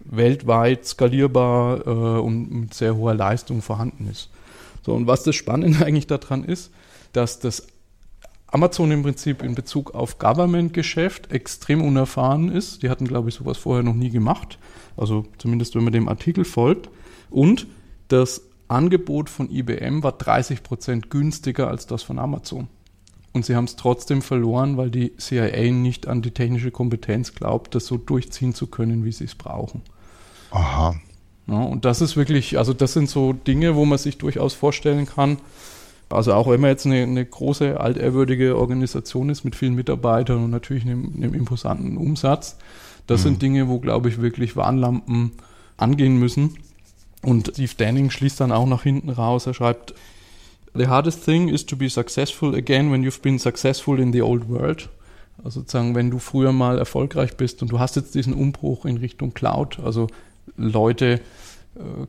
weltweit skalierbar äh, und mit sehr hoher Leistung vorhanden ist. So, und was das Spannende [laughs] eigentlich daran ist, dass das Amazon im Prinzip in Bezug auf Government-Geschäft extrem unerfahren ist. Die hatten, glaube ich, sowas vorher noch nie gemacht. Also zumindest, wenn man dem Artikel folgt. Und das Angebot von IBM war 30 Prozent günstiger als das von Amazon. Und sie haben es trotzdem verloren, weil die CIA nicht an die technische Kompetenz glaubt, das so durchziehen zu können, wie sie es brauchen. Aha. Ja, und das ist wirklich, also das sind so Dinge, wo man sich durchaus vorstellen kann, also auch wenn man jetzt eine, eine große, altehrwürdige Organisation ist mit vielen Mitarbeitern und natürlich einem, einem imposanten Umsatz, das mhm. sind Dinge, wo, glaube ich, wirklich Warnlampen angehen müssen. Und Steve Danning schließt dann auch nach hinten raus. Er schreibt, The hardest thing is to be successful again when you've been successful in the old world. Also sozusagen, wenn du früher mal erfolgreich bist und du hast jetzt diesen Umbruch in Richtung Cloud, also Leute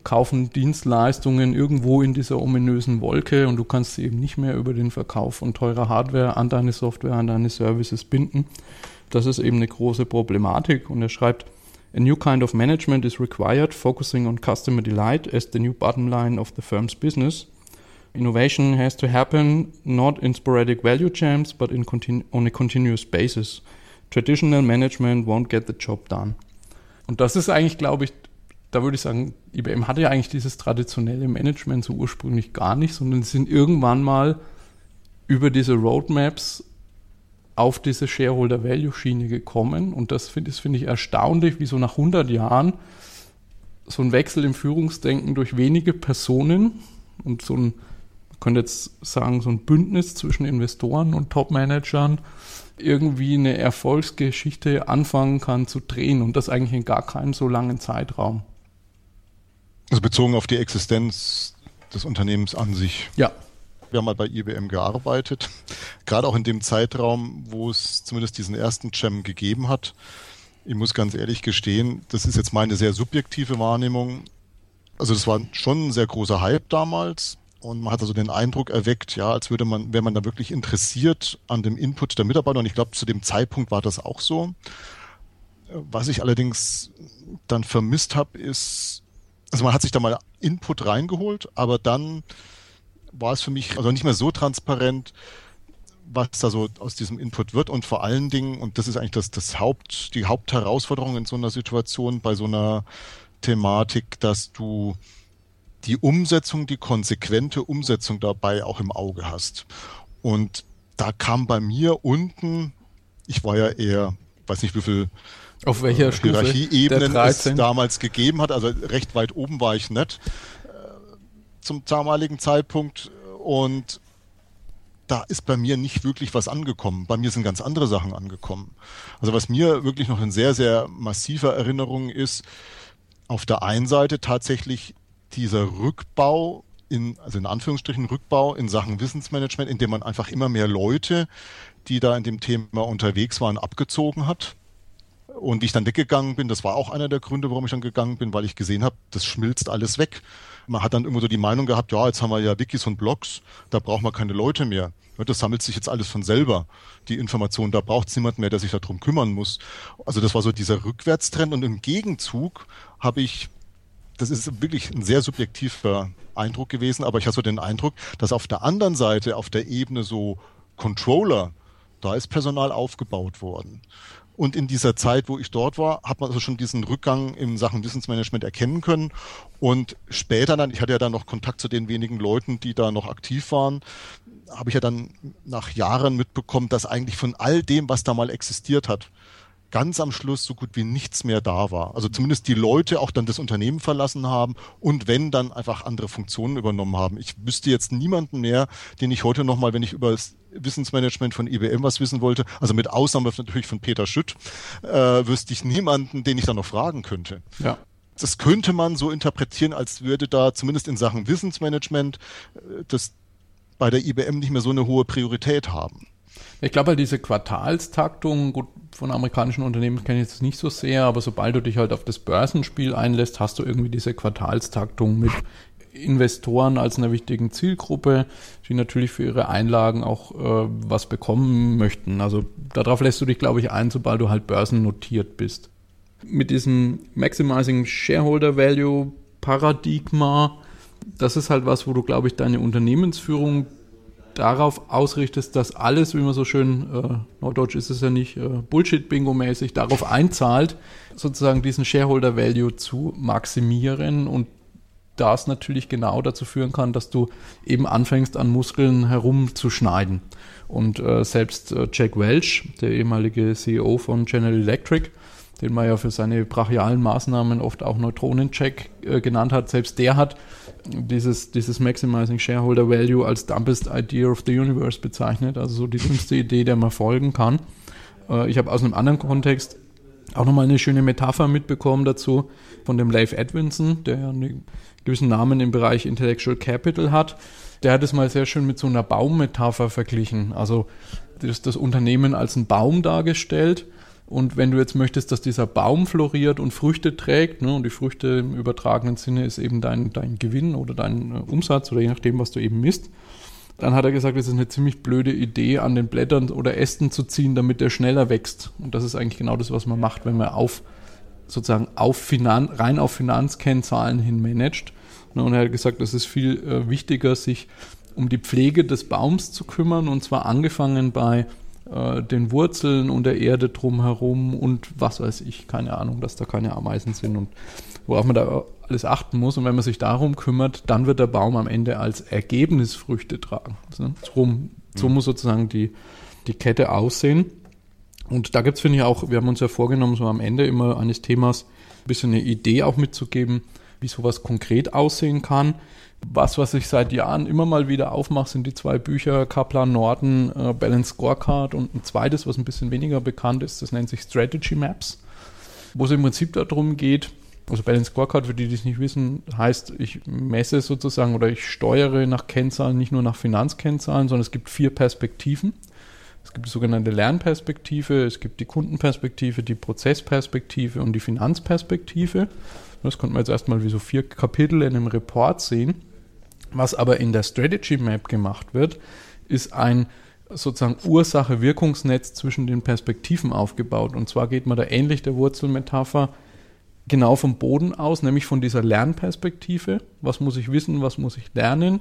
kaufen Dienstleistungen irgendwo in dieser ominösen Wolke und du kannst sie eben nicht mehr über den Verkauf von teurer Hardware an deine Software, an deine Services binden. Das ist eben eine große Problematik und er schreibt, A new kind of management is required, focusing on customer delight as the new bottom line of the firm's business. Innovation has to happen not in sporadic value jams, but on a continuous basis. Traditional management won't get the job done. Und das ist eigentlich, glaube ich, da würde ich sagen, IBM hatte ja eigentlich dieses traditionelle Management so ursprünglich gar nicht, sondern sie sind irgendwann mal über diese Roadmaps auf diese Shareholder-Value-Schiene gekommen. Und das finde find ich erstaunlich, wie so nach 100 Jahren so ein Wechsel im Führungsdenken durch wenige Personen und so ein, man könnte jetzt sagen, so ein Bündnis zwischen Investoren und Top-Managern irgendwie eine Erfolgsgeschichte anfangen kann zu drehen und das eigentlich in gar keinem so langen Zeitraum. Also bezogen auf die Existenz des Unternehmens an sich. Ja. Wir haben mal bei IBM gearbeitet, gerade auch in dem Zeitraum, wo es zumindest diesen ersten Gem gegeben hat. Ich muss ganz ehrlich gestehen, das ist jetzt meine sehr subjektive Wahrnehmung. Also das war schon ein sehr großer Hype damals und man hat also den Eindruck erweckt, ja, als würde man, wäre man da wirklich interessiert an dem Input der Mitarbeiter und ich glaube, zu dem Zeitpunkt war das auch so. Was ich allerdings dann vermisst habe, ist also man hat sich da mal Input reingeholt, aber dann war es für mich also nicht mehr so transparent, was da so aus diesem Input wird und vor allen Dingen, und das ist eigentlich das, das Haupt, die Hauptherausforderung in so einer Situation, bei so einer Thematik, dass du die Umsetzung, die konsequente Umsetzung dabei auch im Auge hast. Und da kam bei mir unten, ich war ja eher, weiß nicht wie viel auf welcher Stufe Hierarchieebenen es damals gegeben hat. Also recht weit oben war ich nicht äh, zum damaligen Zeitpunkt. Und da ist bei mir nicht wirklich was angekommen. Bei mir sind ganz andere Sachen angekommen. Also was mir wirklich noch in sehr, sehr massiver Erinnerung ist, auf der einen Seite tatsächlich dieser Rückbau in, also in Anführungsstrichen Rückbau in Sachen Wissensmanagement, indem man einfach immer mehr Leute, die da in dem Thema unterwegs waren, abgezogen hat. Und ich dann weggegangen bin, das war auch einer der Gründe, warum ich dann gegangen bin, weil ich gesehen habe, das schmilzt alles weg. Man hat dann irgendwo so die Meinung gehabt, ja, jetzt haben wir ja Wikis und Blogs, da brauchen wir keine Leute mehr. Das sammelt sich jetzt alles von selber, die Information. Da braucht es niemand mehr, der sich darum kümmern muss. Also das war so dieser Rückwärtstrend. Und im Gegenzug habe ich, das ist wirklich ein sehr subjektiver Eindruck gewesen, aber ich habe so den Eindruck, dass auf der anderen Seite, auf der Ebene so Controller, da ist Personal aufgebaut worden. Und in dieser Zeit, wo ich dort war, hat man also schon diesen Rückgang in Sachen Wissensmanagement erkennen können. Und später dann, ich hatte ja dann noch Kontakt zu den wenigen Leuten, die da noch aktiv waren, habe ich ja dann nach Jahren mitbekommen, dass eigentlich von all dem, was da mal existiert hat, ganz am Schluss so gut wie nichts mehr da war. Also zumindest die Leute auch dann das Unternehmen verlassen haben und wenn dann einfach andere Funktionen übernommen haben. Ich wüsste jetzt niemanden mehr, den ich heute nochmal, wenn ich über das Wissensmanagement von IBM was wissen wollte, also mit Ausnahme natürlich von Peter Schütt, äh, wüsste ich niemanden, den ich da noch fragen könnte. Ja. Das könnte man so interpretieren, als würde da zumindest in Sachen Wissensmanagement äh, das bei der IBM nicht mehr so eine hohe Priorität haben. Ich glaube halt diese Quartalstaktung, gut, von amerikanischen Unternehmen kenne ich jetzt nicht so sehr, aber sobald du dich halt auf das Börsenspiel einlässt, hast du irgendwie diese Quartalstaktung mit Investoren als einer wichtigen Zielgruppe, die natürlich für ihre Einlagen auch äh, was bekommen möchten. Also darauf lässt du dich, glaube ich, ein, sobald du halt börsennotiert bist. Mit diesem Maximizing Shareholder Value Paradigma, das ist halt was, wo du, glaube ich, deine Unternehmensführung darauf ausrichtest, dass alles, wie man so schön, äh, Norddeutsch ist es ja nicht, äh, Bullshit-Bingo-mäßig, darauf einzahlt, sozusagen diesen Shareholder Value zu maximieren und das natürlich genau dazu führen kann, dass du eben anfängst, an Muskeln herumzuschneiden. Und äh, selbst äh, Jack Welch, der ehemalige CEO von General Electric, den man ja für seine brachialen Maßnahmen oft auch Neutronencheck äh, genannt hat, selbst der hat dieses, dieses Maximizing Shareholder Value als dumbest idea of the universe bezeichnet, also so die dümmste Idee, der man folgen kann. Äh, ich habe aus einem anderen Kontext auch nochmal eine schöne Metapher mitbekommen dazu von dem Leif Edwinson, der ja einen gewissen Namen im Bereich Intellectual Capital hat. Der hat es mal sehr schön mit so einer Baummetapher verglichen. Also das, das Unternehmen als ein Baum dargestellt. Und wenn du jetzt möchtest, dass dieser Baum floriert und Früchte trägt, ne, und die Früchte im übertragenen Sinne ist eben dein, dein Gewinn oder dein äh, Umsatz oder je nachdem, was du eben misst, dann hat er gesagt, es ist eine ziemlich blöde Idee, an den Blättern oder Ästen zu ziehen, damit der schneller wächst. Und das ist eigentlich genau das, was man macht, wenn man auf sozusagen auf Finan rein auf Finanzkennzahlen hin managt. Und er hat gesagt, es ist viel äh, wichtiger, sich um die Pflege des Baums zu kümmern, und zwar angefangen bei äh, den Wurzeln und der Erde drumherum und was weiß ich, keine Ahnung, dass da keine Ameisen sind und worauf man da alles achten muss. Und wenn man sich darum kümmert, dann wird der Baum am Ende als Ergebnis Früchte tragen. So, so muss sozusagen die, die Kette aussehen. Und da gibt es, finde ich, auch, wir haben uns ja vorgenommen, so am Ende immer eines Themas ein bisschen eine Idee auch mitzugeben, wie sowas konkret aussehen kann. Was, was ich seit Jahren immer mal wieder aufmache, sind die zwei Bücher Kaplan Norden, äh, Balance Scorecard und ein zweites, was ein bisschen weniger bekannt ist, das nennt sich Strategy Maps, wo es im Prinzip darum geht, also Balance Scorecard, für die, die es nicht wissen, heißt, ich messe sozusagen oder ich steuere nach Kennzahlen, nicht nur nach Finanzkennzahlen, sondern es gibt vier Perspektiven. Es gibt die sogenannte Lernperspektive, es gibt die Kundenperspektive, die Prozessperspektive und die Finanzperspektive. Das konnte man jetzt erstmal wie so vier Kapitel in einem Report sehen. Was aber in der Strategy Map gemacht wird, ist ein sozusagen Ursache-Wirkungsnetz zwischen den Perspektiven aufgebaut. Und zwar geht man da ähnlich der Wurzelmetapher genau vom Boden aus, nämlich von dieser Lernperspektive. Was muss ich wissen, was muss ich lernen?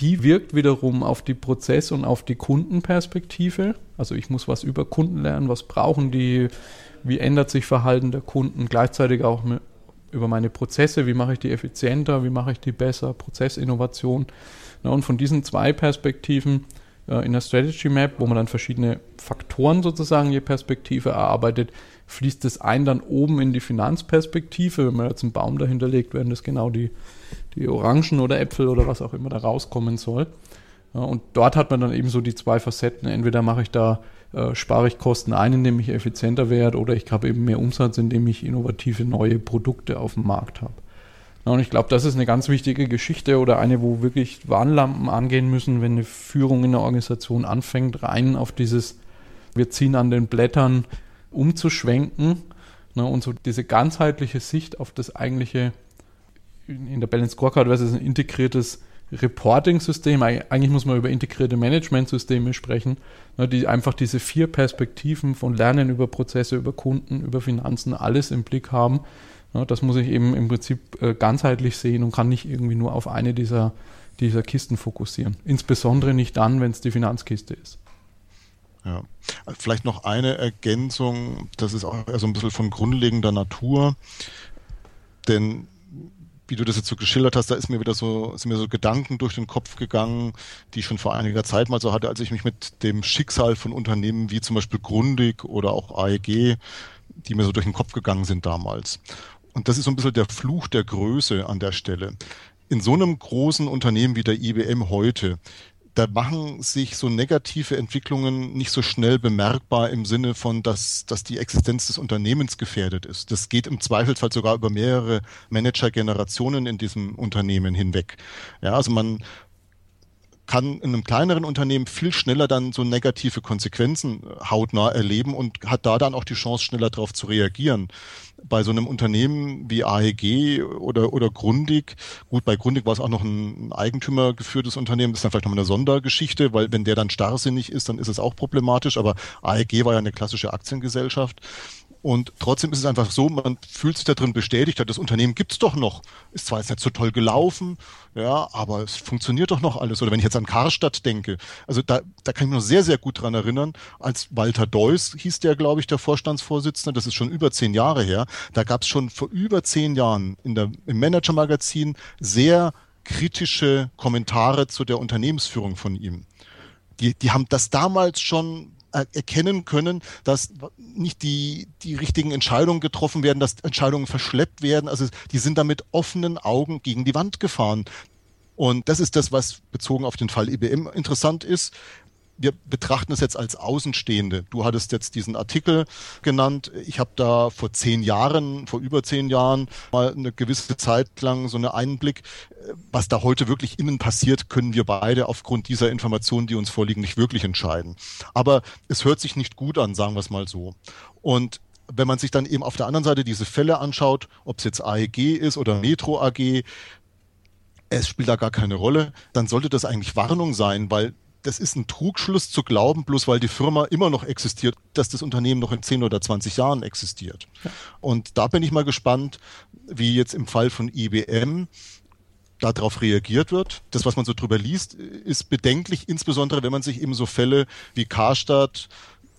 Die wirkt wiederum auf die Prozess- und auf die Kundenperspektive. Also ich muss was über Kunden lernen, was brauchen die, wie ändert sich Verhalten der Kunden, gleichzeitig auch über meine Prozesse, wie mache ich die effizienter, wie mache ich die besser, Prozessinnovation. und von diesen zwei Perspektiven äh, in der Strategy Map, wo man dann verschiedene Faktoren sozusagen je Perspektive erarbeitet, fließt das ein dann oben in die Finanzperspektive. Wenn man jetzt einen Baum dahinter legt, werden das genau die, die Orangen oder Äpfel oder was auch immer da rauskommen soll. Ja, und dort hat man dann eben so die zwei Facetten. Entweder mache ich da, äh, spare ich Kosten ein, indem ich effizienter werde, oder ich habe eben mehr Umsatz, indem ich innovative neue Produkte auf dem Markt habe. Und ich glaube, das ist eine ganz wichtige Geschichte oder eine, wo wirklich Warnlampen angehen müssen, wenn eine Führung in der Organisation anfängt, rein auf dieses, wir ziehen an den Blättern umzuschwenken ne, und so diese ganzheitliche Sicht auf das eigentliche, in der Balance Scorecard wäre es ein integriertes Reporting-System, eigentlich muss man über integrierte Management-Systeme sprechen, ne, die einfach diese vier Perspektiven von Lernen über Prozesse, über Kunden, über Finanzen, alles im Blick haben. Ne, das muss ich eben im Prinzip äh, ganzheitlich sehen und kann nicht irgendwie nur auf eine dieser, dieser Kisten fokussieren. Insbesondere nicht dann, wenn es die Finanzkiste ist. Ja. Vielleicht noch eine Ergänzung, das ist auch so ein bisschen von grundlegender Natur, denn wie du das jetzt so geschildert hast, da ist mir wieder so, sind mir so Gedanken durch den Kopf gegangen, die ich schon vor einiger Zeit mal so hatte, als ich mich mit dem Schicksal von Unternehmen wie zum Beispiel Grundig oder auch AEG, die mir so durch den Kopf gegangen sind damals. Und das ist so ein bisschen der Fluch der Größe an der Stelle. In so einem großen Unternehmen wie der IBM heute da machen sich so negative Entwicklungen nicht so schnell bemerkbar im Sinne von, dass, dass die Existenz des Unternehmens gefährdet ist. Das geht im Zweifelsfall sogar über mehrere Managergenerationen in diesem Unternehmen hinweg. Ja, also man, kann in einem kleineren Unternehmen viel schneller dann so negative Konsequenzen äh, hautnah erleben und hat da dann auch die Chance, schneller darauf zu reagieren. Bei so einem Unternehmen wie AEG oder, oder Grundig, gut, bei Grundig war es auch noch ein eigentümergeführtes Unternehmen, das ist dann vielleicht noch eine Sondergeschichte, weil wenn der dann starrsinnig ist, dann ist es auch problematisch, aber AEG war ja eine klassische Aktiengesellschaft. Und trotzdem ist es einfach so, man fühlt sich da drin bestätigt, das Unternehmen gibt's doch noch. Ist zwar jetzt nicht so toll gelaufen, ja, aber es funktioniert doch noch alles. Oder wenn ich jetzt an Karstadt denke, also da, da kann ich mich noch sehr, sehr gut dran erinnern, als Walter Deuss hieß der, glaube ich, der Vorstandsvorsitzende, das ist schon über zehn Jahre her, da gab's schon vor über zehn Jahren in der, im Manager-Magazin sehr kritische Kommentare zu der Unternehmensführung von ihm. Die, die haben das damals schon erkennen können, dass nicht die, die richtigen Entscheidungen getroffen werden, dass Entscheidungen verschleppt werden. Also die sind da mit offenen Augen gegen die Wand gefahren. Und das ist das, was bezogen auf den Fall IBM interessant ist wir betrachten es jetzt als Außenstehende. Du hattest jetzt diesen Artikel genannt. Ich habe da vor zehn Jahren, vor über zehn Jahren mal eine gewisse Zeit lang so einen Einblick. Was da heute wirklich innen passiert, können wir beide aufgrund dieser Informationen, die uns vorliegen, nicht wirklich entscheiden. Aber es hört sich nicht gut an, sagen wir es mal so. Und wenn man sich dann eben auf der anderen Seite diese Fälle anschaut, ob es jetzt AEG ist oder Metro AG, es spielt da gar keine Rolle, dann sollte das eigentlich Warnung sein, weil das ist ein Trugschluss zu glauben, bloß weil die Firma immer noch existiert, dass das Unternehmen noch in 10 oder 20 Jahren existiert. Ja. Und da bin ich mal gespannt, wie jetzt im Fall von IBM darauf reagiert wird. Das, was man so drüber liest, ist bedenklich, insbesondere wenn man sich eben so Fälle wie Karstadt,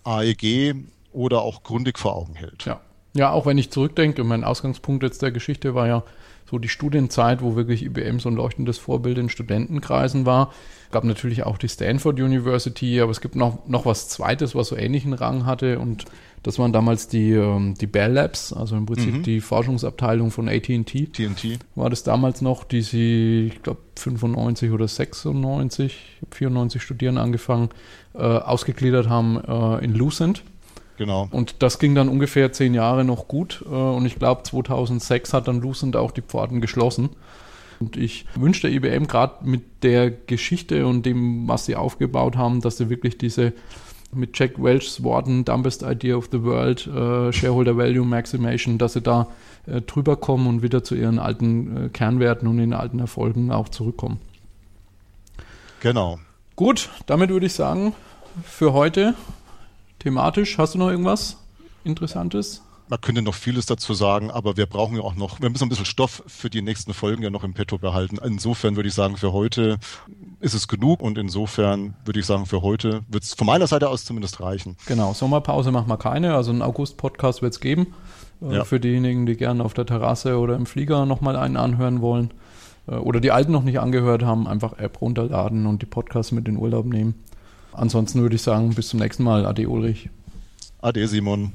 AEG oder auch Grundig vor Augen hält. Ja. Ja, auch wenn ich zurückdenke, mein Ausgangspunkt jetzt der Geschichte war ja so die Studienzeit, wo wirklich IBM so ein leuchtendes Vorbild in Studentenkreisen war. Gab natürlich auch die Stanford University, aber es gibt noch, noch was Zweites, was so ähnlichen Rang hatte und das waren damals die, ähm, die Bell Labs, also im Prinzip mhm. die Forschungsabteilung von AT&T. TNT. War das damals noch, die sie, ich glaube 95 oder 96, 94 studieren angefangen, äh, ausgegliedert haben äh, in Lucent. Genau. Und das ging dann ungefähr zehn Jahre noch gut. Äh, und ich glaube, 2006 hat dann Lucent auch die Pforten geschlossen. Und ich wünsche der IBM gerade mit der Geschichte und dem, was sie aufgebaut haben, dass sie wirklich diese mit Jack Welch's Worten Dumbest Idea of the World, äh, Shareholder Value Maximation, dass sie da äh, drüber kommen und wieder zu ihren alten äh, Kernwerten und den alten Erfolgen auch zurückkommen. Genau. Gut, damit würde ich sagen, für heute thematisch, hast du noch irgendwas Interessantes? Man könnte noch vieles dazu sagen, aber wir brauchen ja auch noch, wir müssen ein bisschen Stoff für die nächsten Folgen ja noch im Petto behalten. Insofern würde ich sagen, für heute ist es genug und insofern würde ich sagen, für heute wird es von meiner Seite aus zumindest reichen. Genau, Sommerpause machen wir keine, also einen August-Podcast wird es geben. Äh, ja. Für diejenigen, die gerne auf der Terrasse oder im Flieger nochmal einen anhören wollen äh, oder die alten noch nicht angehört haben, einfach App runterladen und die Podcasts mit in Urlaub nehmen. Ansonsten würde ich sagen, bis zum nächsten Mal. Ade Ulrich. Ade Simon.